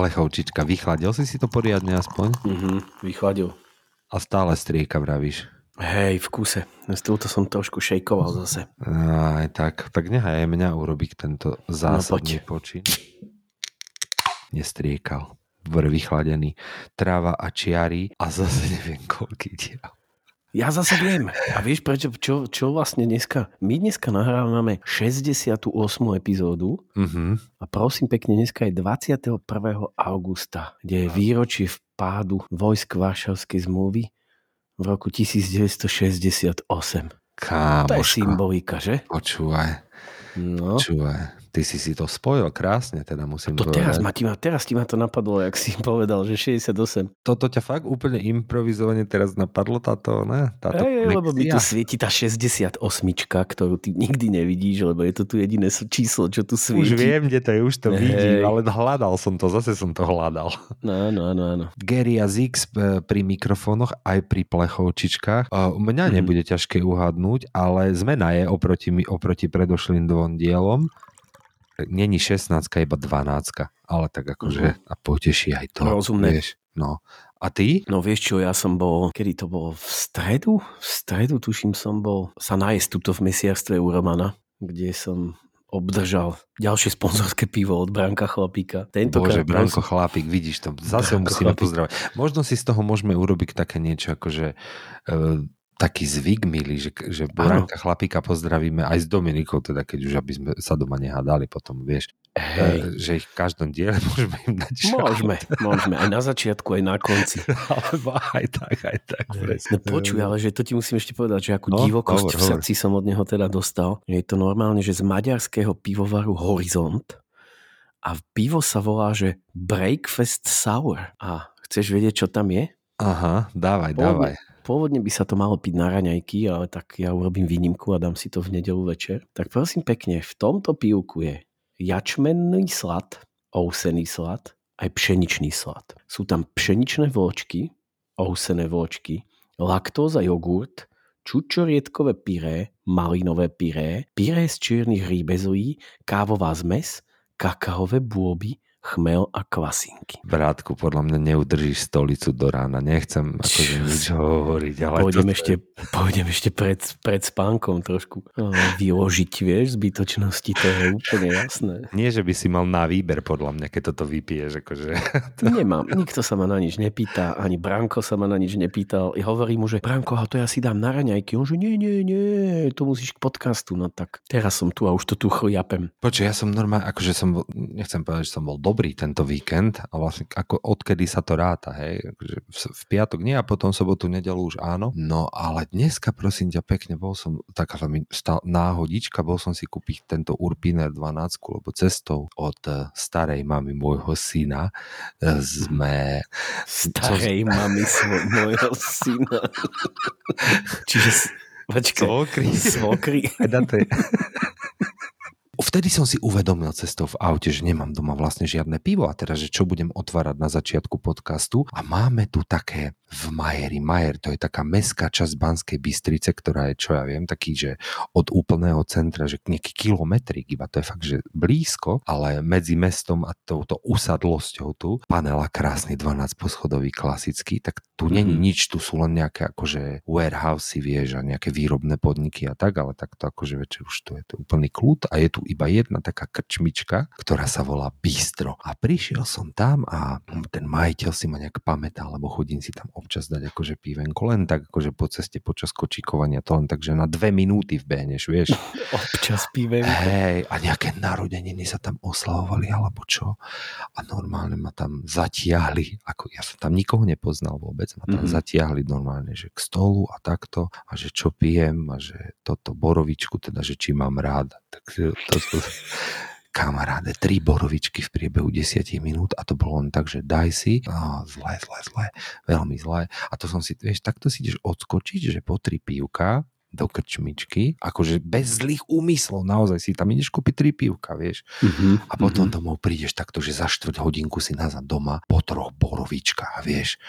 Plechovčička, vychladil si si to poriadne aspoň? Mhm, vychladil. A stále strieka, vravíš? Hej, v kuse. S túto som trošku šejkoval zase. Aj tak, tak nechaj aj mňa urobiť tento zásadný no, počin. Nestriekal. Bol vychladený. Tráva a čiary a zase neviem koľký diel. Ja zase viem. A vieš prečo, čo, čo vlastne dneska? My dneska nahrávame 68. epizódu uh-huh. a prosím pekne, dneska je 21. augusta, kde je výročie vpádu vojsk Varšavskej zmluvy v roku 1968. Kámoško. To je symbolika, že? Počúvaj. No. Počúvaj ty si si to spojil krásne, teda musím to povedať. teraz ma, ti ma, teraz ti ma to napadlo, jak si povedal, že 68. Toto ťa fakt úplne improvizovane teraz napadlo táto, ne? Táto Ej, lebo mi tu svieti tá 68, ktorú ty nikdy nevidíš, lebo je to tu jediné číslo, čo tu svieti. Už viem, kde to je, už to Ej. vidím, ale hľadal som to, zase som to hľadal. No, áno, áno, áno. Gary a Zix e, pri mikrofónoch, aj pri plechovčičkách. Mňa mm. nebude ťažké uhadnúť, ale zmena je oproti, oproti predošlým dvom dielom není 16, iba 12, ale tak akože uh-huh. a poteší aj to. Rozumné. Vieš, no. A ty? No vieš čo, ja som bol, kedy to bolo v stredu? V stredu tuším som bol sa nájsť tuto v mesiarstve u Romana, kde som obdržal ďalšie sponzorské pivo od Branka Chlapíka. Tento Bože, Branko Chlapík, vidíš to, zase Branko musíme Chlapík. pozdravať. Možno si z toho môžeme urobiť také niečo, akože uh, taký zvyk, milý, že, že Branka chlapíka pozdravíme aj s Dominikou, teda keď už aby sme sa doma nehádali potom, vieš, Hej. E, že ich v každom diele môžeme im dať šaut. Môžeme, môžeme, aj na začiatku, aj na konci. Alebo aj tak, aj tak. No počuj, ale že to ti musím ešte povedať, že akú no, divokosť hovor, v srdci hovor. som od neho teda dostal. Je to normálne, že z maďarského pivovaru Horizont a pivo sa volá, že Breakfast Sour. A chceš vedieť, čo tam je? Aha, dávaj, dávaj. Pôvodne by sa to malo piť na raňajky, ale tak ja urobím výnimku a dám si to v nedelu večer. Tak prosím pekne, v tomto pivku je jačmenný slad, ousený slad, aj pšeničný slad. Sú tam pšeničné vločky, ousené vločky, laktóza jogurt, čučorietkové pyré, malinové pyré, pyré z čiernych rýbezují, kávová zmes, kakaové bôby, chmel a kvasinky. Brátku, podľa mňa neudržíš stolicu do rána. Nechcem akože nič hovoriť. Ale pôjdem, to... ešte, pôjdem ešte pred, pred spánkom trošku no, vyložiť, vieš, zbytočnosti, to je úplne jasné. Nie, že by si mal na výber, podľa mňa, keď toto vypiješ. Akože... Nemám, nikto sa ma na nič nepýta, ani Branko sa ma na nič nepýtal. Ja hovorím mu, že Branko, a to ja si dám na raňajky. On že nie, nie, nie, to musíš k podcastu. No tak teraz som tu a už to tu chliapem. Počkaj, ja som normálne, akože som, nechcem povedať, že som bol dobrý tento víkend a vlastne ako odkedy sa to ráta, hej, v, piatok nie a potom sobotu, nedelu už áno. No ale dneska prosím ťa pekne, bol som, taká mi stal, náhodička, bol som si kúpiť tento Urpiner 12, lebo cestou od uh, starej mamy môjho syna uh, sme... Starej co... mamy môjho syna. Čiže Počkej. Svokry. Svokry. Vtedy som si uvedomil cestou v aute, že nemám doma vlastne žiadne pivo a teraz, že čo budem otvárať na začiatku podcastu a máme tu také v Majeri. Majer to je taká mestská časť Banskej Bystrice, ktorá je, čo ja viem, taký, že od úplného centra, že nejaký kilometrik iba, to je fakt, že blízko, ale medzi mestom a touto usadlosťou tu, panela krásny 12 poschodový klasický, tak tu mm-hmm. není nič, tu sú len nejaké akože warehousey, vieš, a nejaké výrobné podniky a tak, ale tak to akože večer už tu je to úplný kľud a je tu iba jedna taká krčmička, ktorá sa volá Bistro. A prišiel som tam a ten majiteľ si ma nejak pamätá, lebo chodím si tam občas dať akože pívenko, len tak akože po ceste počas kočikovania, to len tak, že na dve minúty vbehneš, vieš. Občas pívem. Hej, a nejaké narodeniny sa tam oslavovali, alebo čo. A normálne ma tam zatiahli, ako ja som tam nikoho nepoznal vôbec, ma tam Mhm. zatiahli normálne, že k stolu a takto, a že čo pijem, a že toto borovičku, teda, že či mám rád. Tak to, kamaráde, tri borovičky v priebehu 10 minút a to bolo len tak, že daj si, a zle, zle, zle, veľmi zle. A to som si, vieš, takto si ideš odskočiť, že po tri pívka do krčmičky, akože bez zlých úmyslov, naozaj si tam ideš kúpiť tri pívka, vieš. Mhm. A potom domov prídeš takto, že za štvrť hodinku si nazad doma po troch borovičkách, vieš.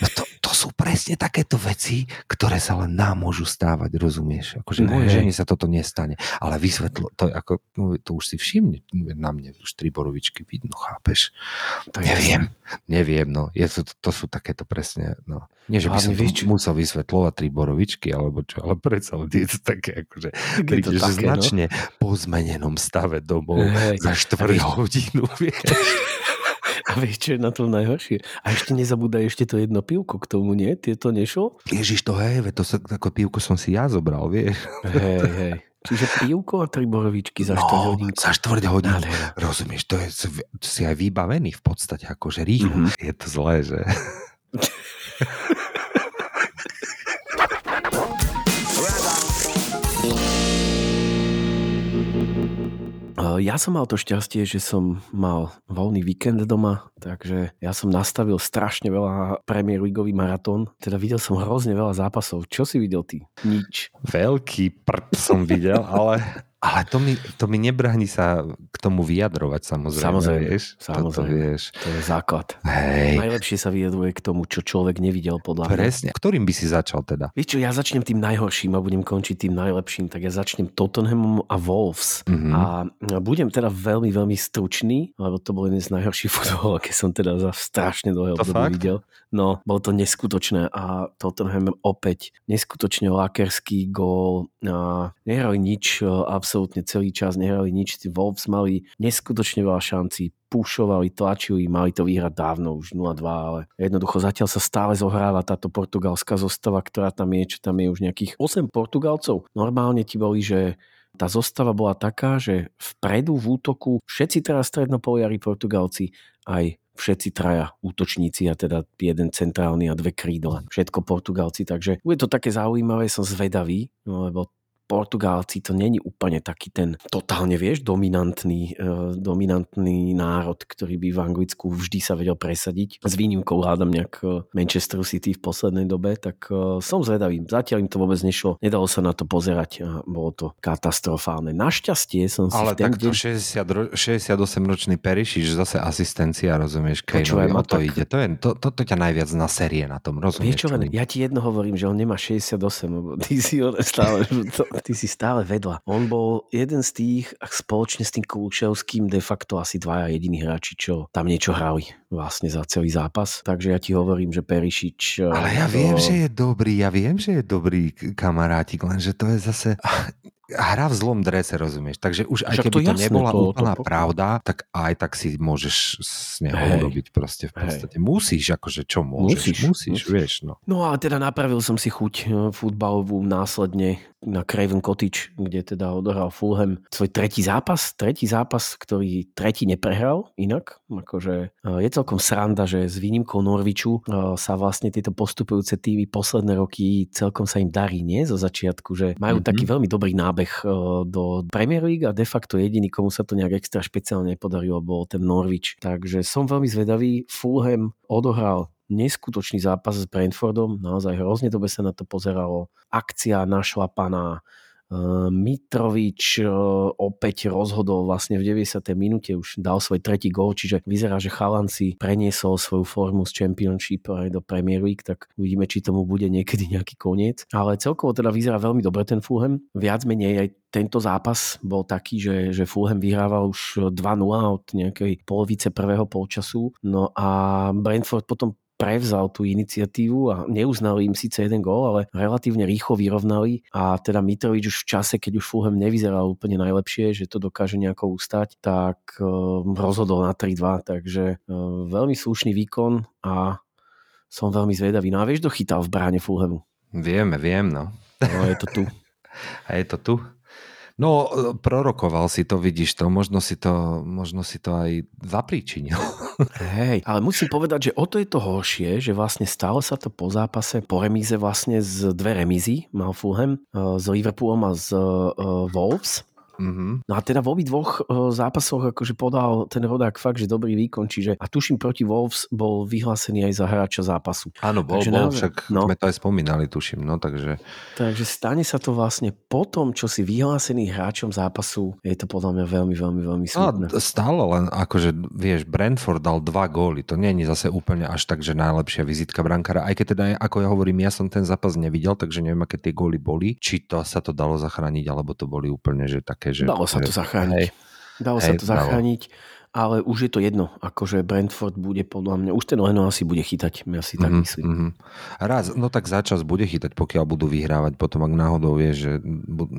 No to, to sú presne takéto veci, ktoré sa len nám môžu stávať, rozumieš? Akože Ne. mojej žene sa toto nestane, ale vysvetlo, to, ako, no, to už si všimne, na mne už tri borovičky vidno, chápeš? To je Neviem, neviem, no. Je to, to sú takéto presne, no. Nie, že by som čo- musel vysvetľovať tri borovičky, alebo čo, ale predsa je to také, akože je to také, no. značne po zmenenom stave domov Hej. za štvrť hodinu, vieš. Vieš, čo je na tom najhoršie? A ešte nezabúdaj ešte to jedno pivko k tomu, nie? Ty to nešlo? Ježiš, to hej, to sa, ako pivku som si ja zobral, vieš. Hej, hej. Čiže pivko a tri borovičky za 4 No, hodinku. za štvrť hodinu. Nádhera. Rozumieš, to je, si aj vybavený v podstate, akože rýchlo. Mhm. Je to zlé, že... Ja som mal to šťastie, že som mal voľný víkend doma, takže ja som nastavil strašne veľa Premier Leagueový maratón. Teda videl som hrozne veľa zápasov. Čo si videl ty? Nič. Veľký prd som videl, ale, ale to, mi, to mi nebráni sa k tomu vyjadrovať, samozrejme. Samozrejme, vieš? Toto, samozrejme. vieš. To je základ. Hej, Najlepšie sa vyjadruje k tomu, čo človek nevidel podľa mňa. presne. Ktorým by si začal teda? Vieš čo, ja začnem tým najhorším a budem končiť tým najlepším, tak ja začnem Tottenhamom a Wolves. Mhm. A budem teda veľmi, veľmi stručný, lebo to bol jeden z najhorších futbolov, aké som teda za strašne dlhé To obdobie videl. No, bolo to neskutočné a Tottenham opäť neskutočne lakerský gól. A nehrali nič, e, absolútne celý čas nehrali nič. Tí Wolves mali neskutočne veľa šancí, pušovali, tlačili, mali to vyhrať dávno, už 0-2, ale jednoducho zatiaľ sa stále zohráva táto portugalská zostava, ktorá tam je, čo tam je už nejakých 8 Portugalcov. Normálne ti boli, že tá zostava bola taká, že vpredu v útoku všetci teraz strednopoliari Portugalci, aj všetci traja útočníci a teda jeden centrálny a dve krídla. Všetko Portugalci, takže bude to také zaujímavé, som zvedavý, no, lebo Portugálci to není úplne taký ten totálne, vieš, dominantný, uh, dominantný národ, ktorý by v Anglicku vždy sa vedel presadiť. S výnimkou hľadám nejak eh, Manchester City v poslednej dobe, tak uh, som zvedavý. Zatiaľ im to vôbec nešlo. Nedalo sa na to pozerať a bolo to katastrofálne. Našťastie som si Ale v ten takto deň... 60, ro- 68-ročný Perišič, zase asistencia, rozumieš, ma, o to tak- ide. To, je, to, to, to ťa najviac na série na tom, rozumieš? Vieš čo, len, ja ti jedno hovorím, že on nemá 68, lebo ty si, on stále, to, ty si stále vedľa. On bol jeden z tých, spoločne s tým Kulučevským, de facto asi dvaja jediní hráči, čo tam niečo hrali vlastne za celý zápas. Takže ja ti hovorím, že Perišič... Ale ja to- viem, že je dobrý, ja viem, že je dobrý kamarátik, lenže to je zase... Hra v zlom drese, rozumieš? Takže už aj Však keby to to, jasné, nebola to- to úplná pochopím. pravda, tak aj tak si môžeš z neho Hej. urobiť proste v podstate. Musíš, akože čo môžeš? Musíš, Musíš, musíš, vieš, no. No a teda napravil som si chuť eh, futbalovú následne na Craven Cottage, kde teda odohral Fulham svoj tretí zápas. Tretí zápas, ktorý tretí neprehral inak. Akože eh, je celkom sranda, že s výnimkou Norviču eh, sa vlastne tieto postupujúce týmy posledné roky celkom sa im darí, nie? Zo začiatku, že majú Mhm. taký veľmi dobrý nábeh eh, do Premier League a de facto jediný, komu sa to nejak extra špeciálne nepodarilo, bol ten Norwich. Takže som veľmi zvedavý. Fulham odohral neskutočný zápas s Brentfordom, naozaj hrozne dobe sa na to pozeralo. Akcia našlapaná, Uh, Mitrovič uh, opäť rozhodol vlastne v 90. minúte, už dal svoj tretí gól, čiže vyzerá, že Chalan si preniesol svoju formu z Championship aj do Premier League, tak uvidíme, či tomu bude niekedy nejaký koniec. Ale celkovo teda vyzerá veľmi dobre ten Fulham. Viac menej aj tento zápas bol taký, že, že Fulham vyhrával už 2-0 od nejakej polovice prvého polčasu. No a Brentford potom prevzal tú iniciatívu a neuznali im síce jeden gól, ale relatívne rýchlo vyrovnali a teda Mitrovič už v čase, keď už Fulham nevyzeral úplne najlepšie, že to dokáže nejako ustať, tak uh, rozhodol na 3-2, takže uh, veľmi slušný výkon a som veľmi zvedavý. No a vieš, kto chytal v bráne Fulhamu? Vieme, viem, no. No je to tu. A je to tu? No, prorokoval si to, vidíš to, možno si to, možno si to aj zapríčinil. Hej, ale musím povedať, že o to je to horšie, že vlastne stalo sa to po zápase, po remíze vlastne z dve remízy mal Fulham, s Liverpoolom a z Wolves Mm-hmm. No a teda v obi dvoch e, zápasoch akože podal ten rodák fakt, že dobrý výkon, čiže a tuším proti Wolves bol vyhlásený aj za hráča zápasu. Áno, bol, takže bol, naozaj, však no. sme to aj spomínali, tuším, no takže... Takže stane sa to vlastne po tom, čo si vyhlásený hráčom zápasu, je to podľa mňa veľmi, veľmi, veľmi smutné. No, stále len akože, vieš, Brentford dal dva góly, to nie je zase úplne až tak, že najlepšia vizitka brankára, aj keď teda, ako ja hovorím, ja som ten zápas nevidel, takže neviem, aké tie góly boli, či to sa to dalo zachrániť, alebo to boli úplne, že také také, že... Dalo sa to zachrániť. Hej, Dalo hej, sa to zachrániť. Dalo ale už je to jedno, akože Brentford bude podľa mňa, už ten Leno asi bude chytať, ja si tak mm-hmm, myslím. Mm-hmm. Raz, no tak začas bude chytať, pokiaľ budú vyhrávať, potom ak náhodou vie, že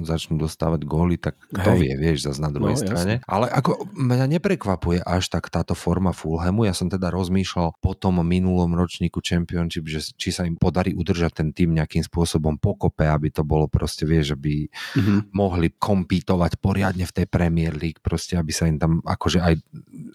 začnú dostávať góly, tak kto Hej. vie, vieš, zase na druhej no, strane. Jasne. Ale ako mňa neprekvapuje až tak táto forma Fulhamu, ja som teda rozmýšľal po tom minulom ročníku Championship, že či sa im podarí udržať ten tým nejakým spôsobom pokope, aby to bolo proste, vieš, aby mm-hmm. mohli kompítovať poriadne v tej Premier League, proste aby sa im tam akože aj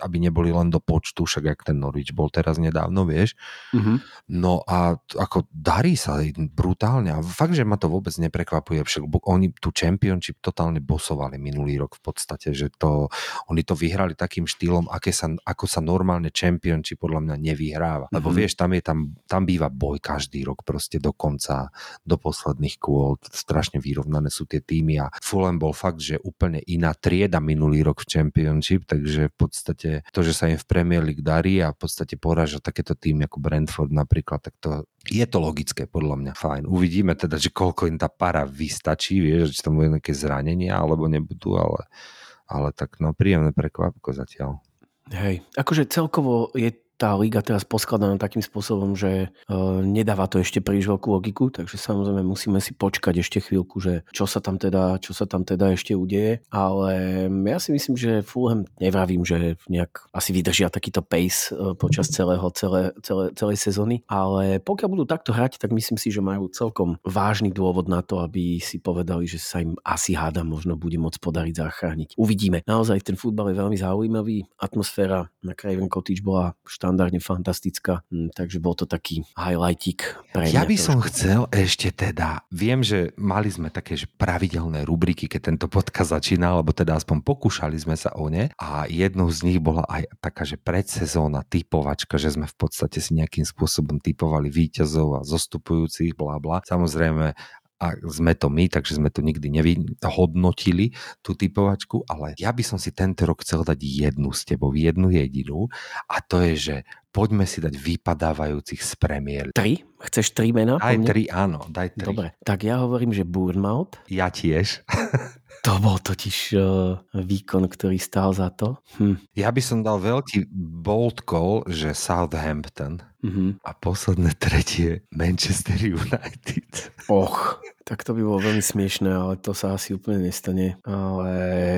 aby neboli len do počtu, však jak ten Norwich bol teraz nedávno, vieš. Mm-hmm. No a ako darí sa brutálne a fakt, že ma to vôbec neprekvapuje, však oni tu championship totálne bosovali minulý rok v podstate, že to, oni to vyhrali takým štýlom, aké sa, ako sa normálne championship podľa mňa nevyhráva. Lebo mm-hmm. vieš, tam, je, tam, tam býva boj každý rok proste do konca, do posledných kôl, strašne vyrovnané sú tie týmy a Fulham bol fakt, že úplne iná trieda minulý rok v championship, takže v podstate podstate to, že sa im v Premier League darí a v podstate poráža takéto tým ako Brentford napríklad, tak to je to logické podľa mňa. Fajn. Uvidíme teda, že koľko im tá para vystačí, vieš, či tam bude nejaké zranenia alebo nebudú, ale, ale tak no príjemné prekvapko zatiaľ. Hej, akože celkovo je tá liga teraz poskladaná takým spôsobom, že uh, nedáva to ešte príliš veľkú logiku, takže samozrejme musíme si počkať ešte chvíľku, že čo sa tam teda, čo sa tam teda ešte udeje, ale ja si myslím, že Fulham nevravím, že nejak asi vydržia takýto pace uh, počas celého, celé, celé, celej sezóny, ale pokiaľ budú takto hrať, tak myslím si, že majú celkom vážny dôvod na to, aby si povedali, že sa im asi háda možno bude môcť podariť zachrániť. Uvidíme. Naozaj ten futbal je veľmi zaujímavý, atmosféra na Craven Cottage bola štandardná štandardne fantastická, hm, takže bol to taký highlightik pre Ja by som chcel ešte teda, viem, že mali sme také že pravidelné rubriky, keď tento podcast začínal, alebo teda aspoň pokúšali sme sa o ne a jednou z nich bola aj taká, že predsezóna typovačka, že sme v podstate si nejakým spôsobom typovali víťazov a zostupujúcich, bla bla. Samozrejme a sme to my, takže sme to nikdy nevyhodnotili, tú typovačku, ale ja by som si tento rok chcel dať jednu s tebou, jednu jedinú a to je, že poďme si dať vypadávajúcich z premiér. Tri? Chceš tri mená? Aj tri, áno, daj tri. Dobre, tak ja hovorím, že Bournemouth. Ja tiež. To bol totiž uh, výkon, ktorý stál za to. Hm. Ja by som dal veľký bold call, že Southampton mm-hmm. a posledné tretie Manchester United. Och, tak to by bolo veľmi smiešné, ale to sa asi úplne nestane. Ale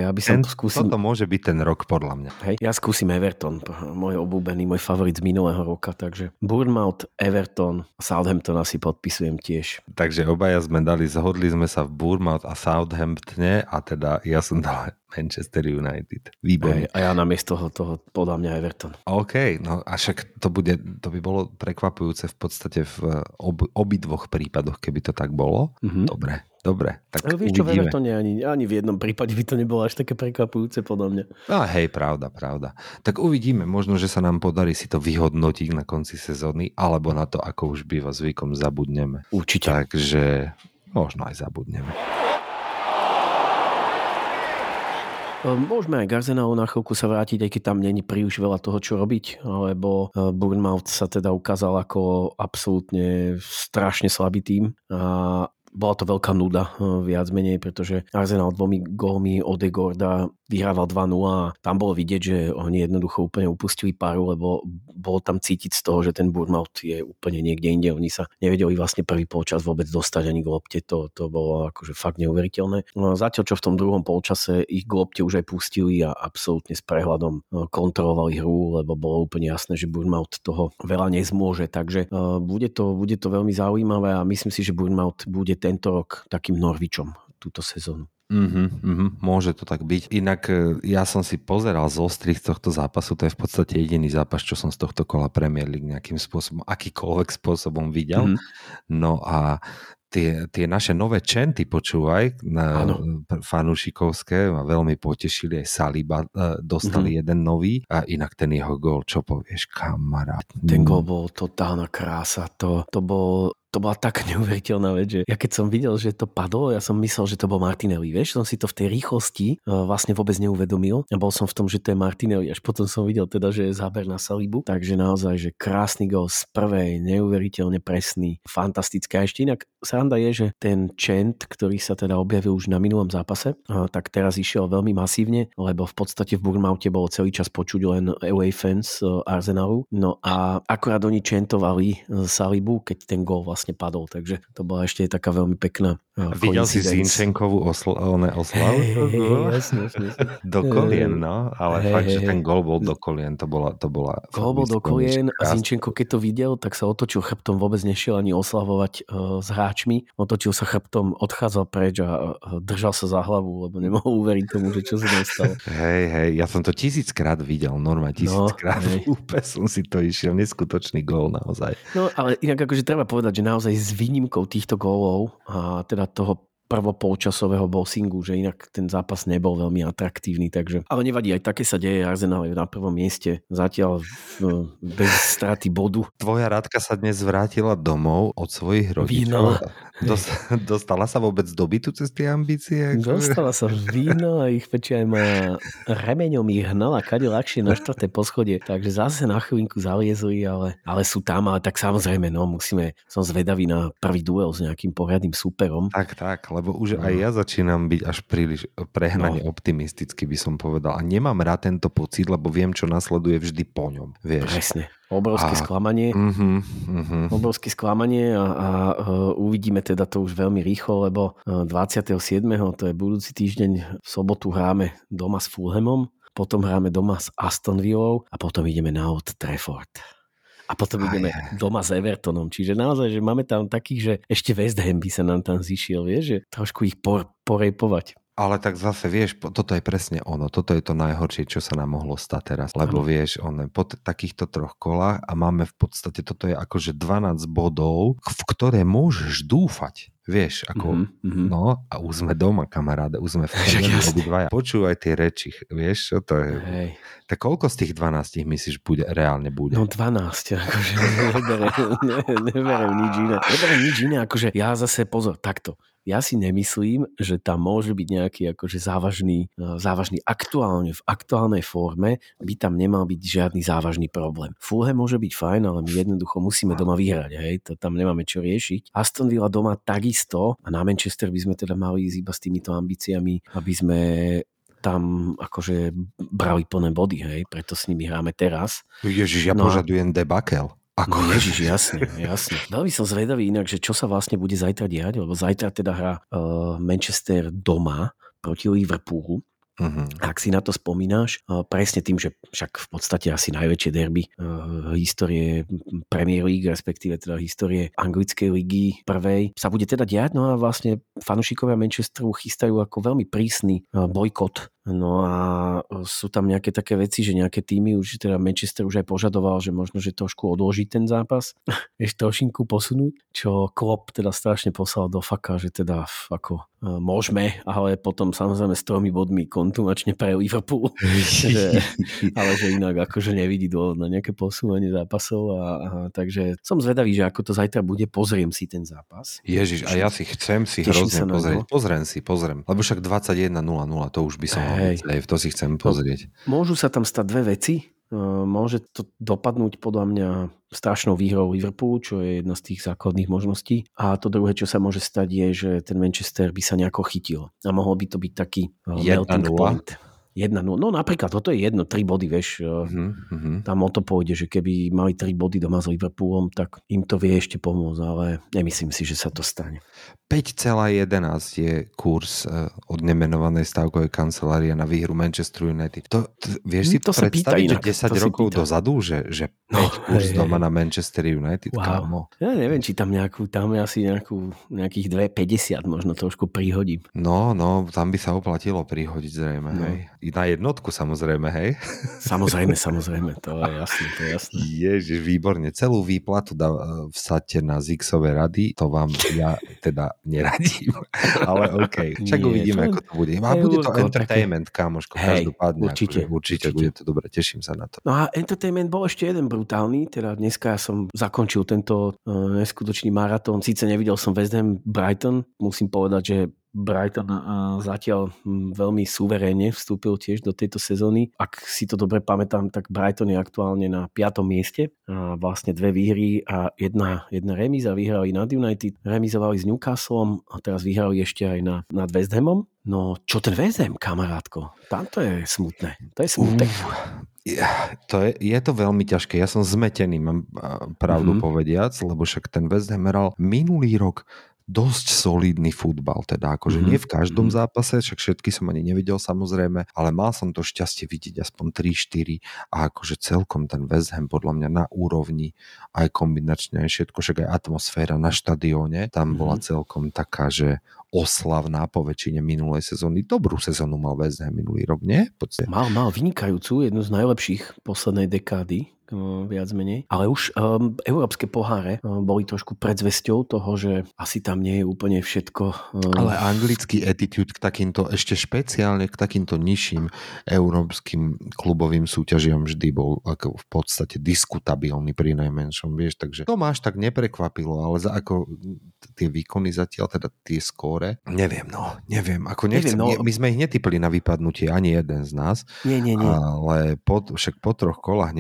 ja by som ten, to skúsil... Toto môže byť ten rok podľa mňa. Hej, ja skúsim Everton, môj obľúbený, môj favorit z minulého roka, takže Bournemouth, Everton, Southampton asi podpisujem tiež. Takže obaja sme dali, zhodli sme sa v Bournemouth a Southamptone a teda ja som dal Manchester United. Výborné. A ja namiesto toho, toho podľa mňa Everton. OK, no a však to, bude, to by bolo prekvapujúce v podstate v ob, obidvoch prípadoch, keby to tak bolo. Mm-hmm. Dobre, dobre. Tak Ale vieš čo, v Evertone ani, ani v jednom prípade by to nebolo až také prekvapujúce podľa mňa. No hej, pravda, pravda. Tak uvidíme, možno, že sa nám podarí si to vyhodnotiť na konci sezóny, alebo na to, ako už býva zvykom, zabudneme. Určite. Takže možno aj zabudneme. Môžeme aj Garzenalu na chvíľku sa vrátiť, aj keď tam není príliš veľa toho, čo robiť, lebo ehm, Bournemouth sa teda ukázal ako absolútne strašne slabý tým a bola to veľká nuda eh, viac menej, pretože Arsenal dvomi gólmi Odegorda vyhrával 2-0 a tam bolo vidieť, že oni jednoducho úplne upustili paru, lebo bolo tam cítiť z toho, že ten Bournemouth je úplne niekde inde. Oni sa nevedeli vlastne prvý polčas vôbec dostať ani k lopte, to, to bolo akože fakt neuveriteľné. No, zatiaľ, čo v tom druhom polčase ich k lopte už aj pustili a absolútne s prehľadom eh, kontrolovali hru, lebo bolo úplne jasné, že Bournemouth toho veľa nezmôže. Takže uh, bude, to, bude to veľmi zaujímavé a myslím si, že Bournemouth bude tento rok takým Norvičom túto sezónu. Mm-hmm, mm-hmm, môže to tak byť. Inak e, ja som si pozeral z ostrých tohto zápasu, to je v podstate jediný zápas, čo som z tohto kola Premier League nejakým spôsobom, akýkoľvek spôsobom videl. Mm-hmm. No a tie, tie naše nové čenty, počúvaj, na fanúšikovské ma veľmi potešili, aj Saliba uh, dostali mm-hmm. jeden nový a inak ten jeho gól, čo povieš, kamarát. Ten gól bol totálna krása, to, to bol to bola tak neuveriteľná vec, že ja keď som videl, že to padlo, ja som myslel, že to bol Martinelli, vieš, som si to v tej rýchlosti uh, vlastne vôbec neuvedomil a bol som v tom, že to je Martinelli, až potom som videl teda, že je záber na Salibu, takže naozaj, že krásny gol z prvej, neuveriteľne presný, fantastický. A ešte inak sranda je, že ten čent, ktorý sa teda objavil už na minulom zápase, tak teraz išiel veľmi masívne, lebo v podstate v Burmaute bolo celý čas počuť len away fans uh, Arsenalu, no a akorát oni čentovali Salibu, keď ten gol vlastne padol, takže to bola ešte taká veľmi pekná uh, Videl si Zinčenkovú osl- oslavu? Hey, hey, hey, jasne, jasne. do kolien, no, ale hey, fakt, hey, že ten gol bol do kolien, to bola... To bola gol bol do kolien a Zinčenko, keď to videl, tak sa otočil chrbtom, vôbec nešiel ani oslavovať uh, s hráčmi, otočil sa chrbtom, odchádzal preč a držal sa za hlavu, lebo nemohol uveriť tomu, že čo sa dostalo. Hej, hej, ja som to tisíckrát videl, normálne no, tisíckrát. No, Úplne som si to išiel, neskutočný gól naozaj. No, ale inak akože treba povedať, že na naozaj s výnimkou týchto gólov a teda toho prvopolčasového bossingu, že inak ten zápas nebol veľmi atraktívny, takže... Ale nevadí, aj také sa deje, Arsenal je na prvom mieste, zatiaľ no, bez straty bodu. Tvoja Radka sa dnes vrátila domov od svojich rodičov. Dostala sa vôbec do bytu cez tie ambície? Dostala sa víno a ich peči aj moja remeňom ich hnala kade ľahšie na štvrté poschodie, takže zase na chvíľku zaliezli, ale, ale sú tam, ale tak samozrejme, no musíme, som zvedavý na prvý duel s nejakým poriadnym superom. Tak, tak, lebo už aj ja začínam byť až príliš prehnane no. optimisticky, by som povedal. A nemám rád tento pocit, lebo viem, čo nasleduje vždy po ňom. Vieš? Presne. Obrovské a, sklamanie. Uh-huh, uh-huh. Obrovské sklamanie a, a uh, uvidíme teda to už veľmi rýchlo, lebo uh, 27. to je budúci týždeň, v sobotu hráme doma s Fulhamom, potom hráme doma s Aston Villou a potom ideme na Old Trafford. A potom aj, ideme aj. doma s Evertonom. Čiže naozaj, že máme tam takých, že ešte West Ham by sa nám tam zišiel, vieš, že trošku ich por, porejpovať. Ale tak zase vieš, toto je presne ono, toto je to najhoršie, čo sa nám mohlo stať teraz, lebo ano. vieš, on po t- takýchto troch kolách a máme v podstate, toto je akože 12 bodov, v ktoré môžeš dúfať. Vieš, ako, mm-hmm. no a už sme doma, kamaráde, už sme v obidvaja. Počúvaj tie reči, vieš, čo to je. Hej. Tak koľko z tých 12 myslíš, bude, reálne bude? No 12, akože neberem, ne, neberem nič iné. Neberem nič iné, akože ja zase, pozor, takto ja si nemyslím, že tam môže byť nejaký akože závažný, e, závažný aktuálne, v aktuálnej forme by tam nemal byť žiadny závažný problém. Fulham môže byť fajn, ale my jednoducho musíme doma vyhrať, hej, to tam nemáme čo riešiť. Aston Villa doma takisto a na Manchester by sme teda mali ísť iba s týmito ambíciami, aby sme tam akože brali plné body, hej, preto s nimi hráme teraz. Ježiš, ja no požadujem debakel. Ako? No ježiš, jasne, jasne. Veľmi som zvedavý inak, že čo sa vlastne bude zajtra diať, lebo zajtra teda hrá uh, Manchester doma proti Liverpoolu. Uh-huh. Ak si na to spomínaš, uh, presne tým, že však v podstate asi najväčšie derby uh, histórie Premier League, respektíve teda histórie anglickej ligy prvej, sa bude teda diať, no a vlastne fanúšikovia Manchesteru chystajú ako veľmi prísny uh, bojkot No a e, sú tam nejaké také veci, že nejaké týmy, už teda Manchester už aj požadoval, že možno, že trošku odloží ten zápas, ešte trošinku posunúť, čo Klopp teda strašne poslal do faka, že teda ako e, môžeme, ale potom samozrejme s tromi bodmi kontumačne pre Liverpool. že, ale že inak akože nevidí dôvod na nejaké posúvanie zápasov a, a takže som zvedavý, že ako to zajtra bude, pozriem si ten zápas. Ježiš, a ja si chcem si hrozne pozrieť. Pozriem si, pozriem. Lebo však 21.00 to už by som Hej. To si chcem pozrieť. Môžu sa tam stať dve veci. môže to dopadnúť podľa mňa strašnou výhrou Liverpoolu, čo je jedna z tých základných možností. A to druhé, čo sa môže stať, je, že ten Manchester by sa nejako chytil. A mohol by to byť taký melting 1-0. point. 1 No napríklad, toto je jedno, 3 body, vieš, Uh-huh. tam o to pôjde, že keby mali 3 body doma s Liverpoolom, tak im to vie ešte pomôcť, ale nemyslím si, že sa to stane. 5,11 je kurz eh, od nemenovanej stavkovej kancelárie na výhru Manchester United. To, to, vieš si To to, predstaviť, že 10 to si rokov pýta. dozadu, že, že 5 No, kurz hej, doma na Manchester United, kámo. Ja neviem, či tam nejakú, tam asi nejakú, nejakých 2,50 možno trošku prihodím. No, no, tam by sa oplatilo prihodiť zrejme, No. hej. Na jednotku samozrejme, hej. Samozrejme, samozrejme, to je jasné, to je jasné. Ježiš, výborne. Celú výplatu dá, eh, vsaďte na Zixové rady, to vám ja teda neradím. Ale OK, však Nie, uvidíme, to- ako to bude. A bude to entertainment, kamoško, Hej, každopádne. určite, akože, určite, určite. bude to dobre, teším sa na to. No a entertainment bol ešte jeden brutálny, teda dneska ja som zakončil tento uh, neskutočný maratón. Síce nevidel som West Ham Brighton, musím povedať, že Brighton zatiaľ hm, veľmi suverénne vstúpil tiež do tejto sezóny. Ak si to dobre pamätám, tak Brighton je aktuálne na 5. mieste. A vlastne dve výhry a jedna, jedna remíza. Vyhrali nad United, remizovali s Newcastlom a teraz vyhrali ešte aj na, nad West Hamom. No čo ten West Ham, kamarátko? Tam to je smutné. To je smutek. Ja, to je, je to veľmi ťažké. Ja som zmetený, mám pravdu Mhm. mm-hmm. povediac, lebo však ten West Ham hral minulý rok dosť solidný futbal, teda akože Mhm, mm-hmm. nie v každom mhm. mm-hmm. zápase, však všetky som ani nevidel samozrejme, ale mal som to šťastie vidieť aspoň 3-4 a akože celkom ten West Ham podľa mňa na úrovni aj kombinačne aj všetko, však aj atmosféra na štadióne, tam mm-hmm. bola celkom taká, že oslavná po väčšine minulej sezóny. Dobrú sezónu mal West Ham minulý rok, nie? Podstate. Mal, mal vynikajúcu, jednu z najlepších poslednej dekády, viac menej. Ale už um, európske poháre um, boli trošku predzvesťou toho, že asi tam nie je úplne všetko. Um, Ale anglický attitude k takýmto, ešte špeciálne k takýmto nižším európskym klubovým súťažiam vždy bol ako v podstate diskutabilný pri najmenšom, vieš, takže to máš tak neprekvapilo, ale za ako tie výkony zatiaľ, teda tie skóre, neviem, no, neviem, ako nechcem, Neviem, no. my sme ich netypli na vypadnutie, ani jeden z nás, nie, nie, nie. ale po, však po troch kolách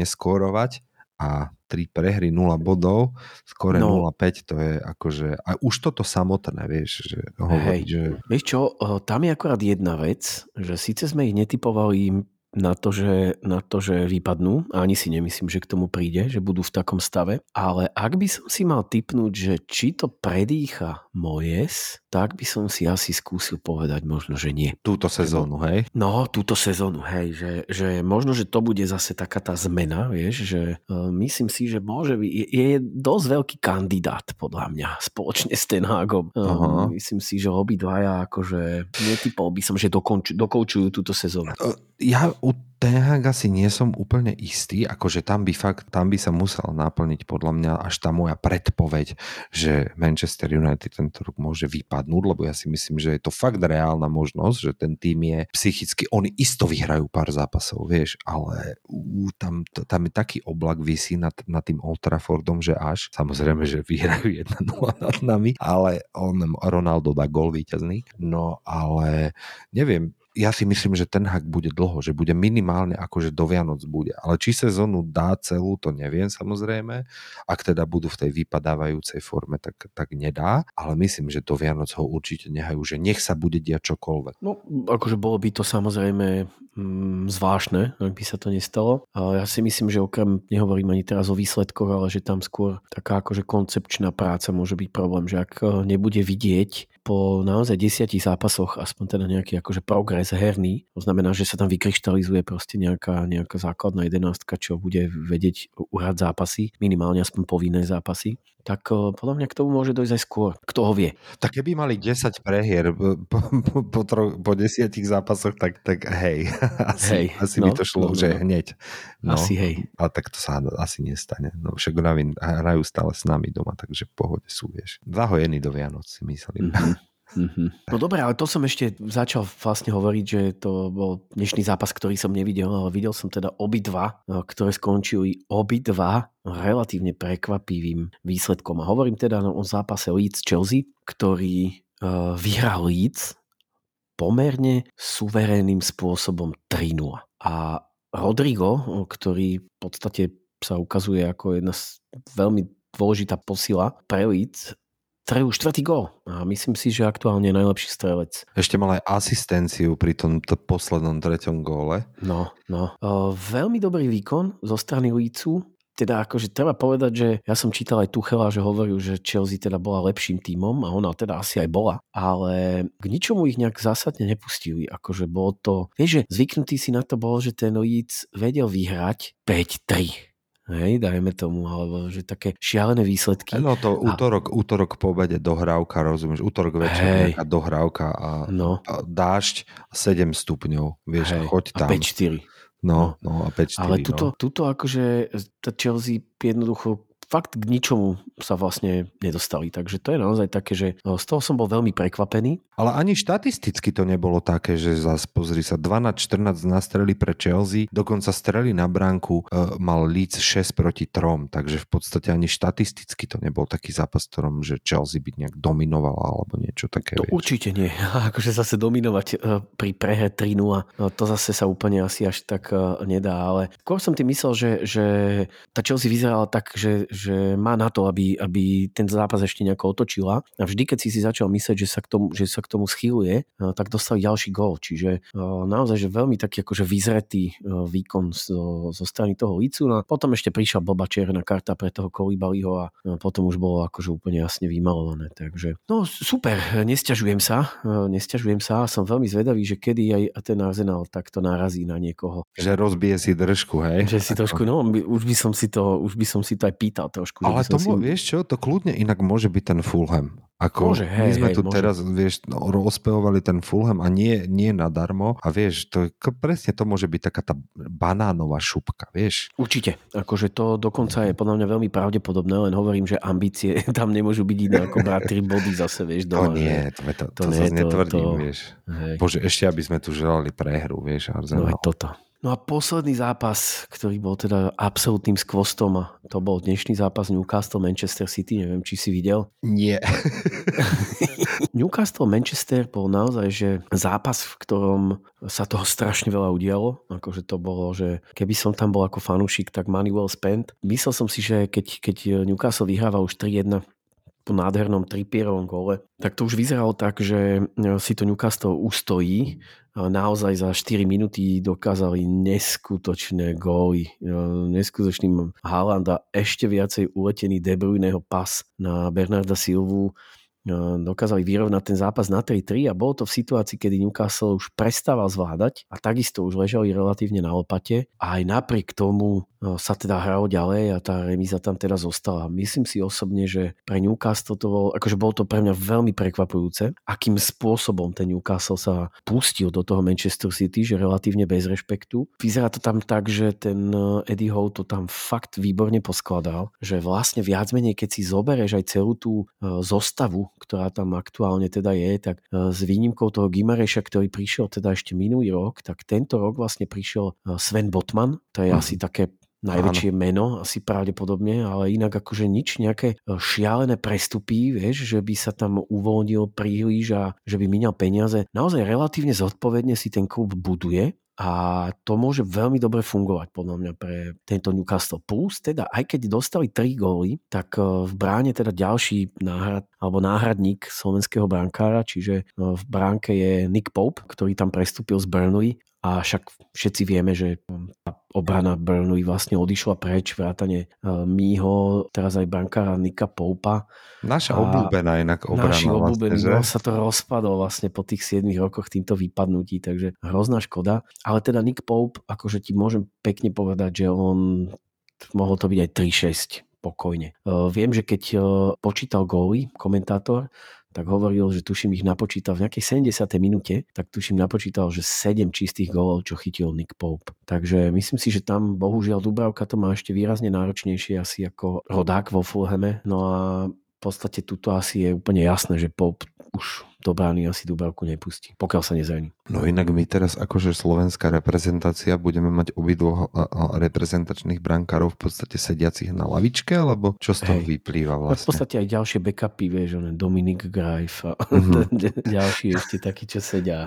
neskórovať a 3 prehry 0 bodov, skore No. 0,5 to je akože, a už toto samotné, vieš, že hovoriť, že Vieš čo, o, tam je akorát jedna vec, že síce sme ich netypovali na to, že, na to, že vypadnú, a ani si nemyslím, že k tomu príde, že budú v takom stave, ale ak by som si mal typnúť, že či to predýcha Mojes, tak by som si asi skúsil povedať možno, že nie. túto sezónu, hej? No, túto sezónu, hej, že, že možno, že to bude zase taká tá zmena, vieš, že uh, myslím si, že môže byť, je, je dosť veľký kandidát, podľa mňa, spoločne s Ten Hagom. Aha. Uh, myslím si, že obidvaja, akože netypol by som, že dokonč, dokoučujú túto sezónu. Ja u Ten Hag asi nie som úplne istý, akože tam by fakt, tam by sa musel naplniť podľa mňa až tá moja predpoveď, že Manchester United tento rok môže vypadnúť, lebo ja si myslím, že je to fakt reálna možnosť, že ten tým je psychicky, oni isto vyhrajú pár zápasov, vieš, ale ú, tam, tam je taký oblak vysí nad, nad tým Old Traffordom, že až, samozrejme, že vyhrajú 1-0 nad nami, ale on, Ronaldo dá gol víťazný, no ale neviem, ja si myslím, že ten hak bude dlho, že bude minimálne akože do Vianoc bude. Ale či sezónu dá celú, to neviem samozrejme. Ak teda budú v tej vypadávajúcej forme, tak, tak nedá. Ale myslím, že do Vianoc ho určite nehajú, že nech sa bude diať čokoľvek. No, akože bolo by to samozrejme mm, zvláštne, ak by sa to nestalo. A ja si myslím, že okrem, nehovorím ani teraz o výsledkoch, ale že tam skôr taká akože koncepčná práca môže byť problém, že ak eh, nebude vidieť po naozaj desiatich zápasoch aspoň teda nejaký akože progres herný, to znamená, že sa tam vykryštalizuje proste nejaká, nejaká základná jedenástka, čo bude vedieť uhrať zápasy, minimálne aspoň povinné zápasy, tak eh, podľa mňa k tomu môže dojsť aj skôr. Kto ho vie? Tak keby mali 10 prehier po, po, po, po desiatich zápasoch, tak, tak hej, asi, Hej, asi no, by to šlo, no, že no. hneď. No. Asi hej. Ale tak to sa asi nestane. No však Ravin hrajú stále s nami doma, takže v pohode sú, vieš. Zahojení do Vianoc, si myslím. Mhm. Mhm. No dobre, ale to som ešte začal vlastne hovoriť, že to bol dnešný zápas, ktorý som nevidel, ale videl som teda obidva, eh, ktoré skončili obidva relatívne prekvapivým výsledkom. A hovorím teda o zápase Leeds-Chelsea, ktorý uh, vyhral Leeds pomerne suverénnym spôsobom 3-0. A Rodrigo, ktorý v podstate sa ukazuje ako jedna z veľmi dôležitá posila pre Leeds, strelil štvrtý gól a myslím si, že aktuálne je najlepší strelec. Ešte mal aj asistenciu pri tom t- poslednom treťom góle. No, no. O, veľmi dobrý výkon zo strany Lícu. Teda akože treba povedať, že ja som čítal aj Tuchela, že hovoril, že Chelsea teda bola lepším tímom a ona teda asi aj bola, ale k ničomu ich nejak zásadne nepustili. Akože bolo to, vieš, že zvyknutý si na to bol, že ten Leeds vedel vyhrať 5-3 hej, dajme tomu, alebo že také šialené výsledky. No to útorok, a... útorok po obede dohrávka, rozumieš, útorok večer nejaká dohrávka a, no. a dážď 7 stupňov, vieš, hej. choď tam. A 5-4. No, no a 5-4. Ale tuto, no. tuto akože Chelsea jednoducho fakt k ničomu sa vlastne nedostali. Takže to je naozaj také, že no, z toho som bol veľmi prekvapený. Ale ani štatisticky to nebolo také, že zase pozri sa 12 14 nastreli pre Chelsea, dokonca strely na bránku e, mal Leeds 6 proti 3, takže v podstate ani štatisticky to nebol taký zápas, ktorom že Chelsea by nejak dominovala alebo niečo také. To vieš. určite nie. akože zase dominovať e, pri prehe 3-0, no, to zase sa úplne asi až tak e, nedá, ale skôr som tým myslel, že, že tá Chelsea vyzerala tak, že, že má na to, aby, aby ten zápas ešte nejako otočila. A vždy, keď si si začal myslieť, že sa k tomu, že sa k tomu schýluje, tak dostali ďalší gól. Čiže naozaj, že veľmi taký akože vyzretý výkon zo, zo strany toho Lícu. No a potom ešte prišla Boba červená karta pre toho Kolibaliho a potom už bolo akože úplne jasne vymalované. Takže no super, nesťažujem sa, nesťažujem sa som veľmi zvedavý, že kedy aj ten Arsenal takto narazí na niekoho. Že rozbije si držku, hej? Že si trošku, no, už by som si to, už by som si to aj pýtal trošku. Ale to, si... vieš čo, to kľudne inak môže byť ten Fulham. Ako môže, hej, my sme hej, tu môže. teraz, vieš, no, rozpevovali ten Fulham a nie, nie nadarmo a vieš, to, presne to môže byť taká tá banánová šupka, vieš. Určite, akože to dokonca je podľa mňa veľmi pravdepodobné, len hovorím, že ambície tam nemôžu byť iné ako brať 3 body zase, vieš, To doma. nie, že... to, to, to, to to nie, zase to- netvrdím, to- vieš. Hej. Bože, ešte aby sme tu želali prehru, vieš, No Arsenal. aj toto. No a posledný zápas, ktorý bol teda absolútnym skvostom a to bol dnešný zápas Newcastle Manchester City, neviem, či si videl. Nie. Newcastle Manchester bol naozaj že zápas, v ktorom sa toho strašne veľa udialo. Akože to bolo, že keby som tam bol ako fanúšik, tak money well spent. Myslel som si, že keď, keď Newcastle vyhráva už 3-1 po nádhernom tripierovom gole, tak to už vyzeralo tak, že si to Newcastle ustojí. Naozaj za 4 minúty dokázali neskutočné góly. Neskutočný Haaland a ešte viacej uletený De Bruyneho pas na Bernarda Silvu dokázali vyrovnať ten zápas na 3-3 a bolo to v situácii, kedy Newcastle už prestával zvládať a takisto už ležali relatívne na lopate a aj napriek tomu no, sa teda hralo ďalej a tá remíza tam teda zostala. Myslím si osobne, že pre Newcastle to bolo, akože bolo to pre mňa veľmi prekvapujúce, akým spôsobom ten Newcastle sa pustil do toho Manchester City, že relatívne bez rešpektu. Vyzerá to tam tak, že ten eh, Eddie Howe to tam fakt výborne poskladal, že vlastne viac menej, keď si zoberieš aj celú tú zostavu, ktorá tam aktuálne teda je, tak eh, s výnimkou toho Gimareša, ktorý prišiel teda ešte minulý rok, tak tento rok vlastne prišiel eh, Sven Botman, to je Mhm. asi také najväčšie meno, asi pravdepodobne, ale inak akože nič, nejaké e, šialené prestupy, vieš, že by sa tam uvoľnil príliš a že by minal peniaze. Naozaj relatívne zodpovedne si ten klub buduje a to môže veľmi dobre fungovať podľa mňa pre tento Newcastle. Plus teda, aj keď dostali 3 góly, tak e, v bráne teda ďalší náhrad, alebo náhradník slovenského brankára, čiže e, v bránke je Nick Pope, ktorý tam prestúpil z Burnley a však všetci vieme, že tá obrana Burnley vlastne odišla preč, vrátane Mího, teraz aj brankára Nika Poupa. Naša A obľúbená inak obrana. Naši obľúbení, vlastne, že? no, sa to rozpadlo vlastne po tých 7 rokoch týmto vypadnutí, takže hrozná škoda. Ale teda Nick Pope, akože ti môžem pekne povedať, že on mohol to byť aj 3-6 pokojne. Uh, viem, že keď uh, počítal góly, komentátor, tak hovoril, že tuším ich napočítal v nejakej 70. minúte, tak tuším napočítal, že 7 čistých gólov, čo chytil Nick Pope. Takže myslím si, že tam bohužiaľ Dubravka to má ešte výrazne náročnejšie asi ako rodák vo Fulhame. No a v podstate tuto asi je úplne jasné, že Pope už do brány asi Dubravku nepustí, pokiaľ sa nezraní. No inak my teraz akože slovenská reprezentácia budeme mať obidvoch reprezentačných brankárov v podstate sediacich na lavičke, alebo čo z toho Hej. vyplýva A v vlastne? podstate aj ďalšie backupy, vieš, on Dominik Greif a Mhm. ďalší ešte takí, čo sedia.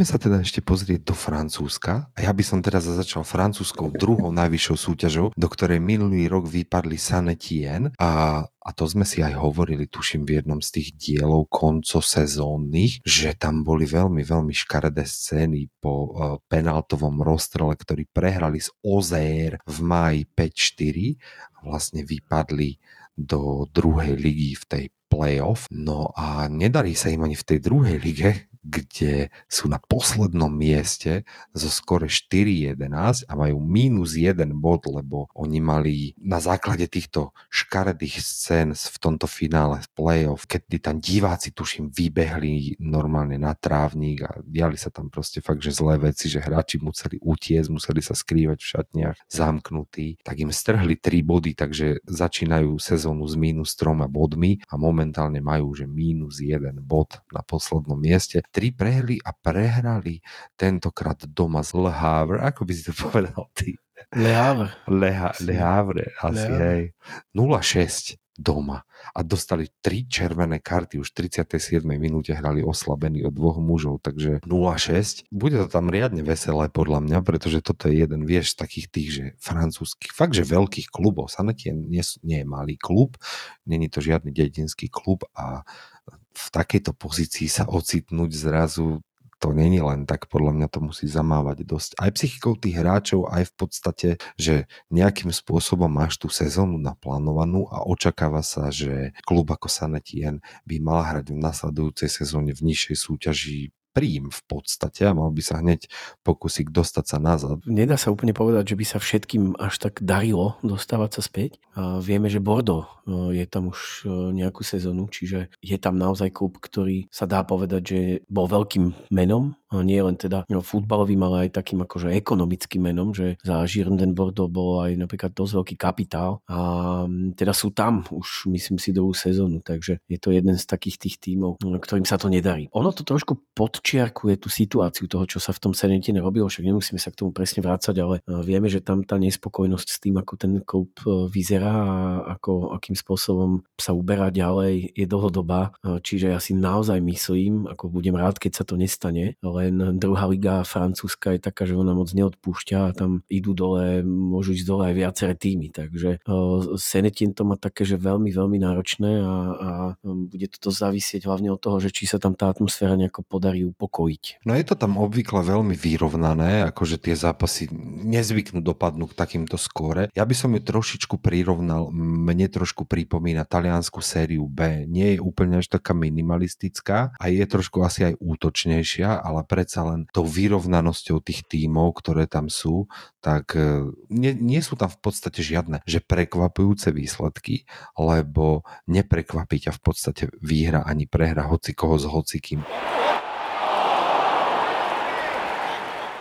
Poďme sa teda ešte pozrieť do Francúzska. A ja by som teraz začal francúzskou druhou najvyššou súťažou, do ktorej minulý rok vypadli Sanetien a a to sme si aj hovorili, tuším, v jednom z tých dielov koncosezónnych, že tam boli veľmi, veľmi škaredé scény po uh, penaltovom rozstrele, ktorý prehrali z Ozer v máji 5-4 a vlastne vypadli do druhej ligy v tej playoff. No a nedarí sa im ani v tej druhej lige, kde sú na poslednom mieste zo skore 4-11 a majú mínus 1 bod, lebo oni mali na základe týchto škaredých scén v tomto finále playoff, keď tam diváci tuším vybehli normálne na trávnik a diali sa tam proste fakt, že zlé veci, že hráči museli utiecť, museli sa skrývať v šatniach zamknutí, tak im strhli 3 body, takže začínajú sezónu s mínus 3 bodmi a momentálne majú že mínus 1 bod na poslednom mieste tri prehry a prehrali tentokrát doma z Le Havre. Ako by si to povedal ty? Le Havre. Le, ha- Le Havre, asi Le hej. 0-6 doma a dostali tri červené karty, už v 37. minúte hrali oslabení od dvoch mužov, takže 0-6. Bude to tam riadne veselé podľa mňa, pretože toto je jeden, vieš, z takých tých, že francúzských, fakt, že veľkých klubov. Sanetien nie, nie je malý klub, není to žiadny dedinský klub a v takejto pozícii sa ocitnúť zrazu to není len tak, podľa mňa to musí zamávať dosť. Aj psychikou tých hráčov, aj v podstate, že nejakým spôsobom máš tú sezónu naplánovanú a očakáva sa, že klub ako Sanetien by mal hrať v nasledujúcej sezóne v nižšej súťaži príjm v podstate a mal by sa hneď pokúsiť dostať sa nazad. Nedá sa úplne povedať, že by sa všetkým až tak darilo dostávať sa späť. A vieme, že Bordeaux e, je tam už e, nejakú sezónu, čiže je tam naozaj klub, ktorý sa dá povedať, že bol veľkým menom, a nie len teda no, futbalovým, ale aj takým akože ekonomickým menom, že za Girondin Bordeaux bol aj napríklad dosť veľký kapitál a teda sú tam už myslím si druhú sezónu, takže je to jeden z takých tých tímov, ktorým sa to nedarí. Ono to trošku podčiarkuje tú situáciu toho, čo sa v tom Senetine robilo, však nemusíme sa k tomu presne vrácať, ale e, vieme, že tam tá nespokojnosť s tým, ako ten klub e, vyzerá a ako, akým spôsobom sa uberá ďalej, je dlhodobá. E, Čiže ja si naozaj myslím, ako budem rád, keď sa to nestane, len druhá liga francúzska je taká, že ona moc neodpúšťa a tam idú dole, môžu ísť dole aj viaceré týmy, takže Senetin to má také, že veľmi, veľmi náročné a, a bude to závisieť hlavne od toho, že či sa tam tá atmosféra nejako podarí upokojiť. No je to tam obvykle veľmi vyrovnané, akože tie zápasy nezvyknú dopadnúť k takýmto skóre. Ja by som ju trošičku prirovnal, mne trošku pripomína taliansku sériu B. Nie je úplne až taká minimalistická a je trošku asi aj útočnejšia, ale predsa len tou vyrovnanosťou tých tímov, ktoré tam sú, tak e, nie, nie sú tam v podstate žiadne že prekvapujúce výsledky, lebo neprekvapí ťa v podstate výhra ani prehra hoci koho s hocikým.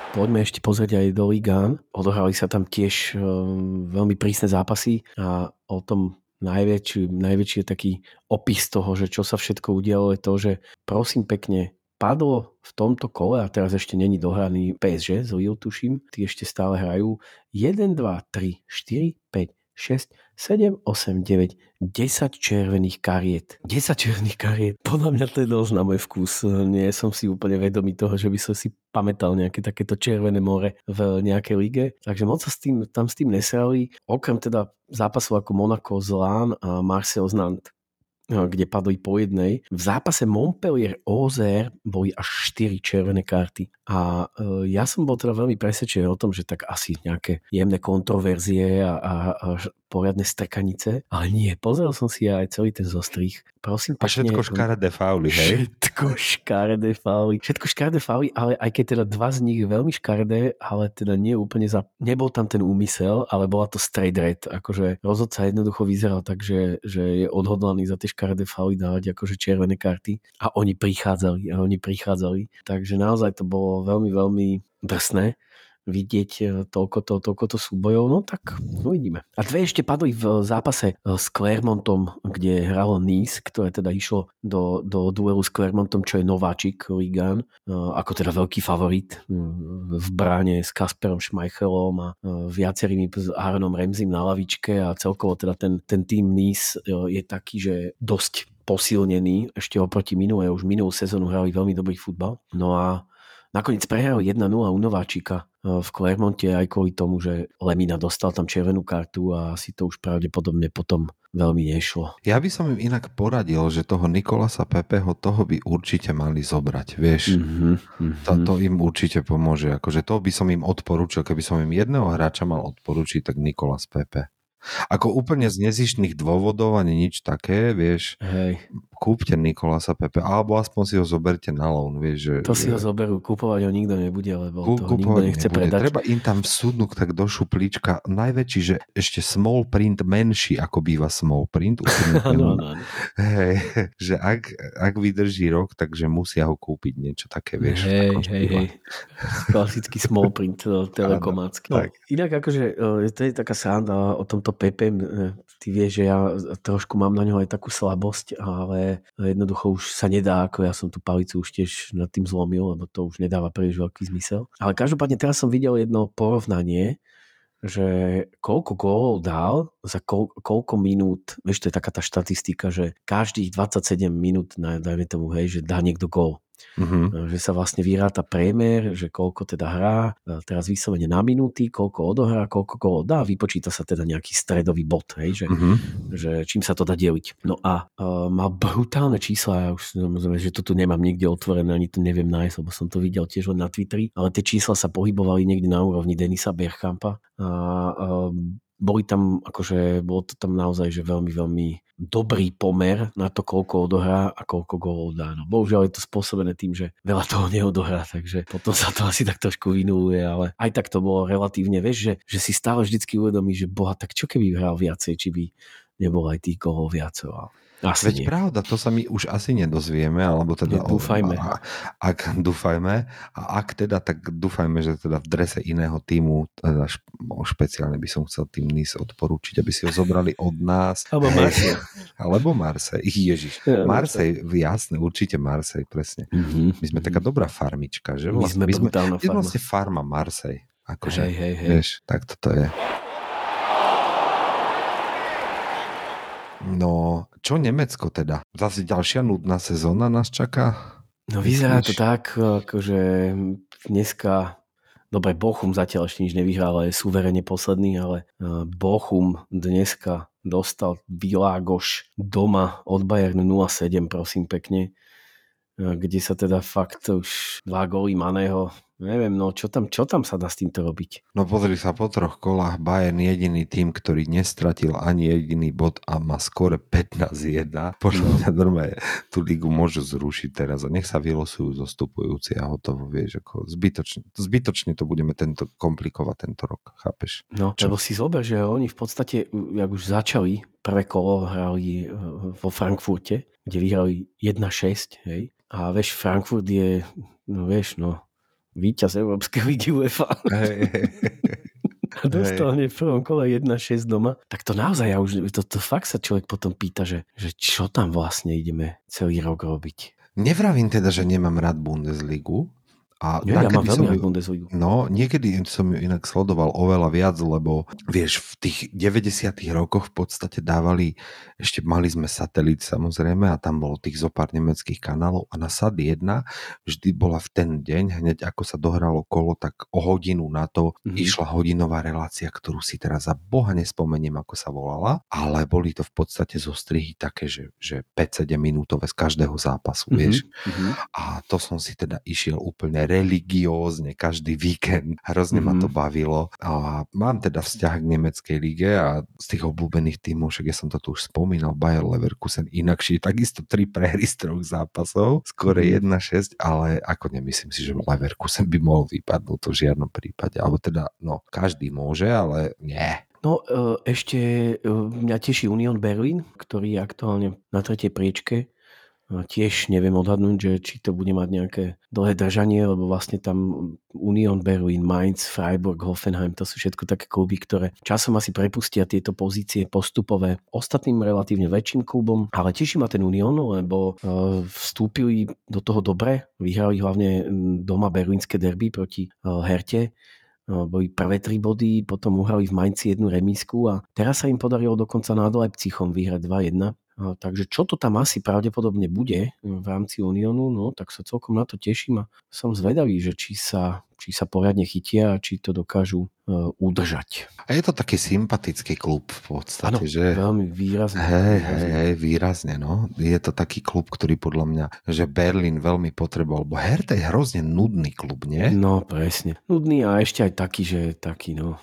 Poďme ešte pozrieť aj do Ligán. Odohrali sa tam tiež um, veľmi prísne zápasy a o tom najväčší, najväčší taký opis toho, že čo sa všetko udialo je to, že prosím pekne padlo v tomto kole, a teraz ešte není dohraný PSG, z Lille tuším, tí ešte stále hrajú 1, 2, 3, 4, 5, 6, 7, 8, 9, 10 červených kariet. 10 červených kariet. Podľa mňa to je dosť na môj vkus. Nie som si úplne vedomý toho, že by som si pamätal nejaké takéto červené more v nejakej lige. Takže moc sa s tým, tam s tým nesrali. Okrem teda zápasov ako Monaco Lán a Marseille z Nantes kde padli po jednej. V zápase Montpellier OZR boli až 4 červené karty. A e, ja som bol teda veľmi presvedčený o tom, že tak asi nejaké jemné kontroverzie a, a, a poriadne strkanice. Ale nie, pozrel som si aj celý ten zostrih. Prosím, A všetko škaredé fauly, hej? Všetko škaredé fauly. Všetko škaredé fauly, ale aj keď teda dva z nich veľmi škaredé, ale teda nie úplne za... Nebol tam ten úmysel, ale bola to straight red. Akože rozhodca jednoducho vyzeral tak, že, že je odhodlaný za tie škaredé fauly dávať akože červené karty. A oni prichádzali, a oni prichádzali. Takže naozaj to bolo veľmi, veľmi drsné vidieť e, toľko to, toľko to súbojov, no tak uvidíme. A dve ešte padli v zápase e, s Clermontom, kde hralo Nice, ktoré teda išlo do, do duelu s Clermontom, čo je nováčik Ligan, e, ako teda veľký favorit v bráne s Kasperom Schmeichelom a viacerými s Aaronom Remzim na lavičke a celkovo teda ten, ten tým Nice je taký, že dosť posilnený ešte oproti minulé, už minulú sezónu hrali veľmi dobrý futbal. No a nakoniec prehrali 1-0 u Nováčika e, v Clermonte aj kvôli tomu, že Lemina dostal tam červenú kartu a asi to už pravdepodobne potom veľmi nešlo. Ja by som im inak poradil, že toho Nikolasa Pepeho, toho by určite mali zobrať, vieš. Mm-hmm, mm-hmm. To, to im určite pomôže. Akože to by som im odporúčil, keby som im jedného hráča mal odporúčiť, tak Nikolas Pepe. Ako úplne z nezištných dôvodov ani nič také, vieš, Hej, kúpte Nikolasa Pepe, alebo aspoň si ho zoberte na loan, vieš. Že, to si ho zoberú, kúpovať ho nikto nebude, lebo Kú- to nikto nechce nebude. predať. Treba im tam vsúdnuť tak do šuplíčka najväčší, že ešte small print menší, ako býva small print. Áno, áno, áno. Hej, že ak, ak vydrží rok, takže musia ho kúpiť niečo také, vieš. Hej, hej, hej. Klasický small print eh, telekomácky. No, inak akože eh, to je taká sranda o tomto Pepe. eh, Ty vieš, že ja trošku mám na ňo aj takú slabosť, ale jednoducho už sa nedá, ako ja som tú palicu už tiež nad tým zlomil, lebo to už nedáva príliš veľký zmysel. Ale každopádne teraz som videl jedno porovnanie, že koľko gólov dal za koľ, koľko minút, vieš, to je taká tá štatistika, že každých 27 minút, dajme tomu, hej, že dá niekto gól. Mhm. Že sa vlastne vyráta priemer, že koľko teda hrá, e, teraz vyslovene na minúty, koľko odohrá, koľko gólov dá, vypočíta sa teda nejaký stredový bod, hej, že, Mhm. že čím sa to dá deliť. No a uh, má brutálne čísla, ja už že to tu nemám nikde otvorené, ani to neviem nájsť, lebo som to videl tiež len na Twitteri, ale tie čísla sa pohybovali niekde na úrovni Denisa Bergkampa a uh, boli tam, akože bolo to tam naozaj, že veľmi, veľmi dobrý pomer na to, koľko odohrá a koľko gólov dá. No, bohužiaľ je to spôsobené tým, že veľa toho neodohrá, takže potom sa to asi tak trošku vynuluje, ale aj tak to bolo relatívne, vieš, že, že si stále vždycky uvedomí, že boha, tak čo keby hral viacej, či by nebolo aj tých gólov viacej. Ale asi Veď nie. pravda, to sa my už asi nedozvieme, alebo teda... Dúfajme. A, ak dúfajme, a ak teda, tak dúfajme, že teda v drese iného týmu, teda šp, no, špeciálne by som chcel tým NIS odporúčiť, aby si ho zobrali od nás. Alebo. Marseille. Alebo Marsej. Ježiš. Ja, Marsej, jasné, určite Marsej, presne. Mhm. My sme taká dobrá farmička, že? My sme my sme, my sme farma. vlastne farma Marsej. Akože, Hej, hej, hej. Vieš, tak toto je. No, čo Nemecko teda? Zase ďalšia nudná sezóna nás čaká? No vyzerá to tak, akože dneska, dobre, Bochum zatiaľ ešte nič nevyhral, ale je suverene posledný, ale eh, Bochum dneska dostal Világoš doma od Bayernu 0-7, prosím pekne, eh, kde sa teda fakt už dva góly Maného, neviem, no čo tam, čo tam sa dá s týmto robiť? No pozri sa, po troch kolách Bayern jediný tým, ktorý nestratil ani jediný bod a má skore 15-1. Podľa mňa normálne tú ligu môžu zrušiť teraz a nech sa vylosujú zostupujúci a hotovo, vieš, ako zbytočne, zbytočne to budeme tento komplikovať tento rok, chápeš? No, Čo? lebo si zober, že oni v podstate, jak už začali, prvé kolo hrali eh, vo Frankfurte, kde vyhrali 1-6, hej. A vieš, Frankfurt je, no vieš, no, víťaz Európskej ligy UEFA. A dostal hneď v prvom kole 1-6 doma. Tak to naozaj, ja už, to, to fakt sa človek potom pýta, že, že čo tam vlastne ideme celý rok robiť. Nevravím teda, že nemám rád Bundesligu. A Nie, ja mám veľmi ju- Bundesligu. No, niekedy som ju inak sledoval oveľa viac, lebo vieš, v tých 90 rokoch v podstate dávali, ešte mali sme satelit samozrejme a tam bolo tých zopár nemeckých kanálov a na SAD 1 vždy bola v ten deň, hneď ako sa dohralo kolo, tak o hodinu na to Mhm. išla hodinová relácia, ktorú si teraz za boha nespomeniem, ako sa volala, ale boli to v podstate zostrihy také, že, že 5-7 minútové z každého zápasu, vieš. Mhm. A to som si teda išiel úplne religiózne každý víkend. Hrozne mm-hmm. ma to Mhm. bavilo. A mám teda vzťah k nemeckej lige a z tých obľúbených tímov, však ja som to tu už spomínal, Bayer Leverkusen inakšie, takisto tri prehry z troch zápasov, skore Mhm. 1-6, ale ako nemyslím si, že Leverkusen by mohol vypadnúť to v žiadnom prípade. Alebo teda, no, každý môže, ale nie. No e, ešte e, mňa teší Union Berlin, ktorý je aktuálne na tretej priečke. E, Tiež neviem odhadnúť, že či to bude mať nejaké dlhé držanie, lebo vlastne tam Union Berlin, Mainz, Freiburg, Hoffenheim, to sú všetko také kluby, ktoré časom asi prepustia tieto pozície postupové ostatným relatívne väčším klubom, ale teší ma ten Union, lebo e, vstúpili do toho dobre, vyhrali hlavne doma berlínske derby proti e, Herte, No, boli prvé tri body, potom uhrali v Mainci jednu remísku a teraz sa im podarilo dokonca nad Leipzichom vyhrať 2-1. Takže čo to tam asi pravdepodobne bude v rámci Uniónu, no tak sa celkom na to teším a som zvedavý, že či sa, či sa poriadne chytia a či to dokážu uh, udržať. A je to taký sympatický klub v podstate, Áno, že... veľmi výrazne. Hej, hej, hej, výrazne, no. Je to taký klub, ktorý podľa mňa, že Berlín veľmi potreboval, lebo Hertha je hrozne nudný klub, nie? No, presne. Nudný a ešte aj taký, že taký, no.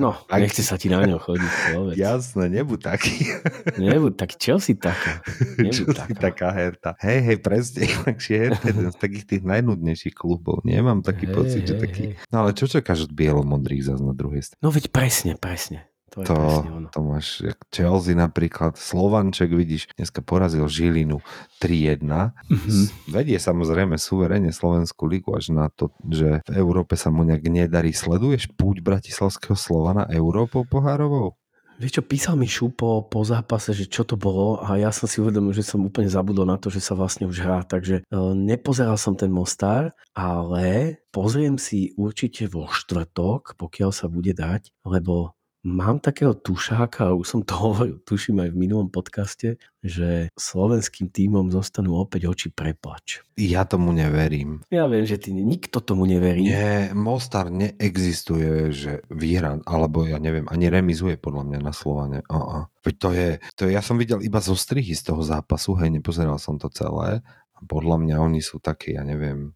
No, Taký. nechce sa ti na ňo chodiť, povedz. Jasné, nebuď taký. Nebuď tak, čo si taká? Čo Nebuď si taká. taká Herta. Hej, hej, presne. Takže Herta je jeden z takých tých najnudnejších klubov. Nemám taký Hej, pocit, hej, taký... hej. No ale čo čakáš od bielomodrých zase na druhej strane? No veď presne, presne. To je To, ono. to máš, jak Chelsea napríklad, Slovanček, vidíš, dneska porazil Žilinu 3-1. Mhm. Vedie samozrejme suverene Slovenskú ligu až na to, že v Európe sa mu nejak nedarí. Sleduješ púť Bratislavského Slovana Európou pohárovou? Vieš čo, písal mi Šupo po zápase, že čo to bolo a ja som si uvedomil, že som úplne zabudol na to, že sa vlastne už hrá, takže e, nepozeral som ten Mostar, ale pozriem si určite vo štvrtok, pokiaľ sa bude dať, lebo mám takého tušáka, už som to hovoril, tuším aj v minulom podcaste, že slovenským tímom zostanú opäť oči preplač. Ja tomu neverím. Ja viem, že ty, nikto tomu neverí. Nie, Mostar neexistuje, že vyhra, alebo ja neviem, ani remizuje podľa mňa na Slovane. Uh-uh. Veď to je, to je, ja som videl iba zo strihy z toho zápasu, hej, nepozeral som to celé. Podľa mňa oni sú takí, ja neviem,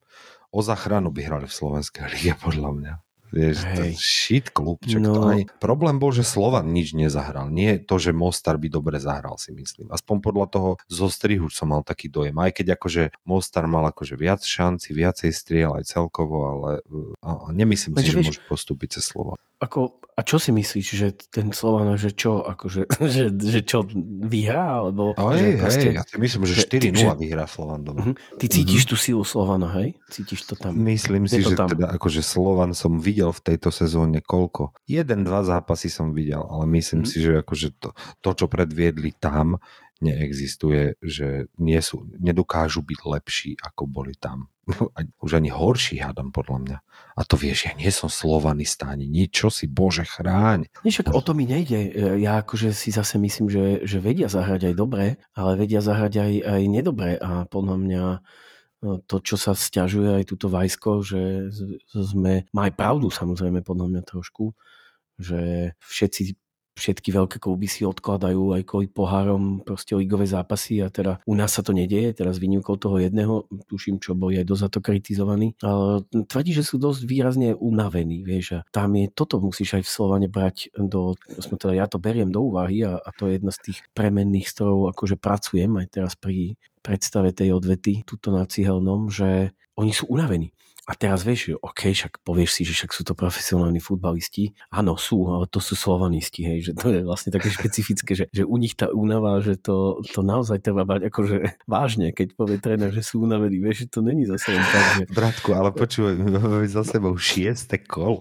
o zachranu by hrali v Slovenskej lige, podľa mňa. Vieš, Hej. shit klub. Čak No. to ani, problém bol, že Slovan nič nezahral. Nie to, že Mostar by dobre zahral, si myslím. Aspoň podľa toho zo strihu som mal taký dojem. Aj keď akože Mostar mal akože viac šanci, viacej striel aj celkovo, ale uh, a- nemyslím si, Lenže že vieš- môže postúpiť cez Slovan. Ako, a čo si myslíš, že ten Slovan, že čo, akože, že, že čo vyhrá, alebo Ale že hej, proste- hej, ja si myslím, že že- 4-0 že- vyhrá Slovan doma. Mhm. Ty cítiš tú silu Slovana, hej? Cítiš to tam? Myslím Je si, že tam. teda akože Slovan som videl v tejto sezóne koľko? Jeden, dva zápasy som videl, ale myslím Mhm. si, že akože to, to, čo predviedli tam, neexistuje, že nie sú, nedokážu byť lepší, ako boli tam. Už ani horší hádam podľa mňa. A to vieš, ja nie som slovanista ani nič, čo si Bože chráň. Však o to mi nejde. Ja akože si zase myslím, že, že vedia zahrať aj dobre, ale vedia zahrať aj, aj nedobre a podľa mňa no, to, čo sa stiažuje aj túto Vajsko, že sme, má aj pravdu samozrejme podľa mňa trošku, že všetci všetky veľké kluby si odkladajú aj kvôli pohárom proste ligové zápasy a teda u nás sa to nedieje, teraz výnimkou toho jedného, tuším, čo bol aj dosť za to kritizovaný, ale tvrdí, že sú dosť výrazne unavení, vieš, a tam je, toto musíš aj v Slovane brať do, aspoň teda ja to beriem do úvahy a, a to je jedna z tých premenných, s ktorou akože pracujem aj teraz pri predstave tej odvety, tuto na Cihelnom, že oni sú unavení. A teraz vieš, že OK, však povieš si, že však sú to profesionálni futbalisti. Áno, sú, ale to sú slovanisti, hej, že to je vlastne také špecifické, že, že u nich tá únava, že to, to naozaj treba brať akože vážne, keď povie tréner, že sú unavení, vieš, že to není zase len tak, že Bratku, ale my máme za sebou šieste kolo.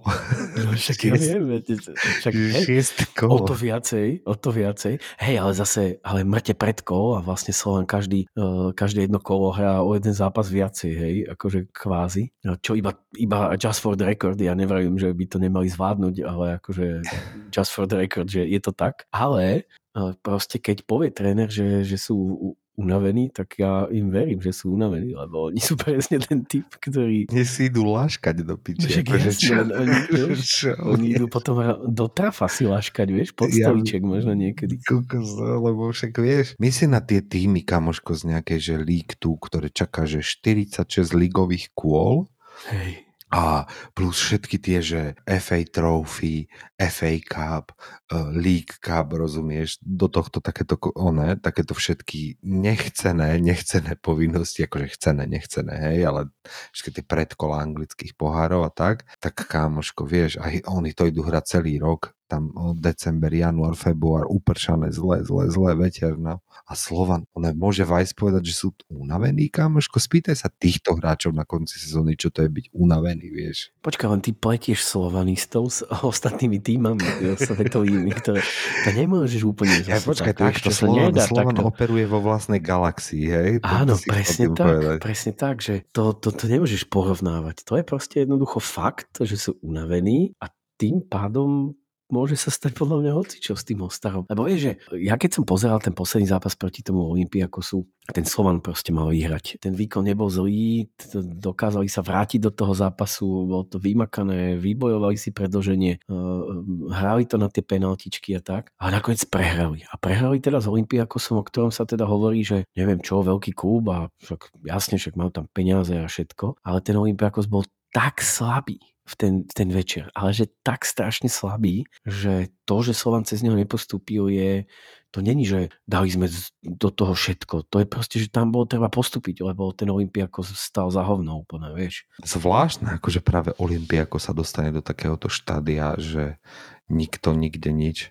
no, však ja viem, viete, však, Šieste O kolo. to viacej, o to viacej. Hej, ale zase, ale pred kolo a vlastne Slovan každý, uh, každé jedno kolo hrá o jeden zápas viacej, hej, akože kvázi. No, Čo iba, iba just for the record, ja nevravím, že by to nemali zvládnuť, ale akože just for the record, že je to tak. Ale uh, proste keď povie tréner, že, že sú unavení, tak ja im verím, že sú unavení, lebo oni sú presne ten typ, ktorý Mne si idú láškať do piče. Však akože čo- len oni, vieš, čo? oni idú potom do trafa si laškať, vieš, pod Ja- stoliček možno niekedy. Kokos, lebo však vieš, my si na tie týmy, kamoško, z nejakej, že League 2, ktoré čaká, že 46 ligových kôl Hej. a plus všetky tie, že FA Trophy, FA Cup, uh, League Cup, rozumieš, do tohto takéto, one, takéto všetky nechcené, nechcené povinnosti, akože chcené, nechcené, hej, ale všetky tie predkola anglických pohárov a tak, tak kámoško, vieš, aj oni to idú hrať celý rok, tam december, január, február, upršané, zle, zle, zle, veterno. A Slovan, on môže Vajs povedať, že sú unavení, kámoško, spýtaj sa týchto hráčov na konci sezóny, čo to je byť unavený, vieš. Počkaj, len ty pletieš slovanistov s ostatnými týmami svetovými, ktoré to nemôžeš úplne Ja počkaj, tak, to Slovan, nedá Slovan takto. operuje vo vlastnej galaxii, hej? To- Áno, presne tak, povedať. presne tak, že to, to, to nemôžeš porovnávať. To je proste jednoducho fakt, že sú unavení a tým pádom môže sa stať podľa mňa hocičo s tým Ostarom. Lebo vieš, že ja keď som pozeral ten posledný zápas proti tomu Olympiakosu, ten Slovan proste mal vyhrať. Ten výkon nebol zlý, dokázali sa vrátiť do toho zápasu, bolo to vymakané, vybojovali si predloženie, hrali to na tie penaltičky a tak. A nakoniec prehrali. A prehrali teda s Olympiakosom, o ktorom sa teda hovorí, že neviem čo, veľký klub a však jasne, však mal tam peniaze a všetko. Ale ten Olympiakos bol tak slabý v ten, ten večer, ale že tak strašne slabý, že to, že Slovan cez neho nepostúpil je, to není, že dali sme do toho všetko. To je proste, že tam bolo treba postúpiť, lebo ten Olympiakos stal za hovno úplne, vieš. Zvláštne, akože práve Olympiako sa dostane do takéhoto štádia, že nikto nikde nič.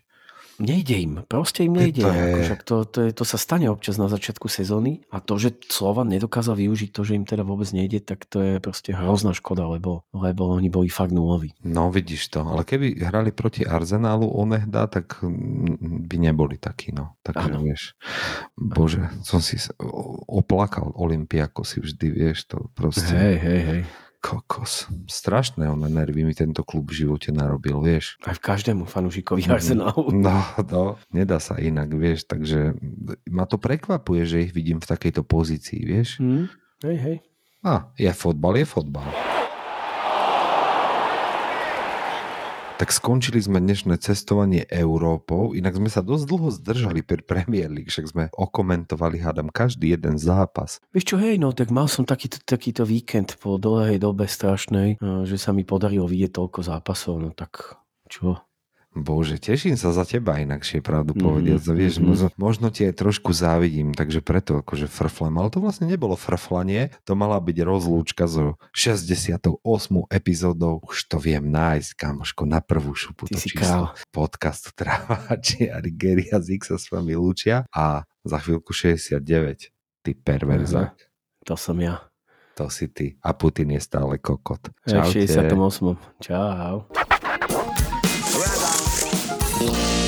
Nejde im, proste im nejde. To, je... Akože to, to, je, to sa stane občas na začiatku sezóny a to, že Slovan nedokázal využiť to, že im teda vôbec nejde, tak to je proste hrozná škoda, lebo, lebo oni boli fakt nuloví. No vidíš to, ale keby hrali proti Arsenálu onehda, tak by neboli takí, no. Tak vieš, bože, som si oplakal Olympiako si vždy, vieš, to proste. Hej, hej, hej. Kokos. Strašné on nervy mi tento klub v živote narobil, vieš. Aj v každému fanúšikovi Arsenalu. No, no, nedá sa inak, vieš, takže ma to prekvapuje, že ich vidím v takejto pozícii, vieš. Hmm, hej, hej. A, je fotbal, je fotbal. Tak skončili sme dnešné cestovanie Európou, inak sme sa dosť dlho zdržali pri Premier League, však sme okomentovali, hádam, každý jeden zápas. Vieš čo, hej, no tak mal som takýto, takýto víkend po dlhej dobe strašnej, že sa mi podarilo vidieť toľko zápasov, no tak čo? Bože, teším sa za teba inakšie, pravdu povediac. Mm-hmm. Vieš, možno, možno ti aj trošku závidím, takže preto akože frflem. Ale to vlastne nebolo frflanie, to mala byť rozlúčka zo 68. epizódou. Už to viem nájsť, kamoško, na prvú šupu Ty to číslo. Podcast Travači a Rigery a Zik sa s vami lúčia a za chvíľku 69. Ty perverzák. To som ja. To si ty. A Putin je stále kokot. Čaute. 68. Čau. you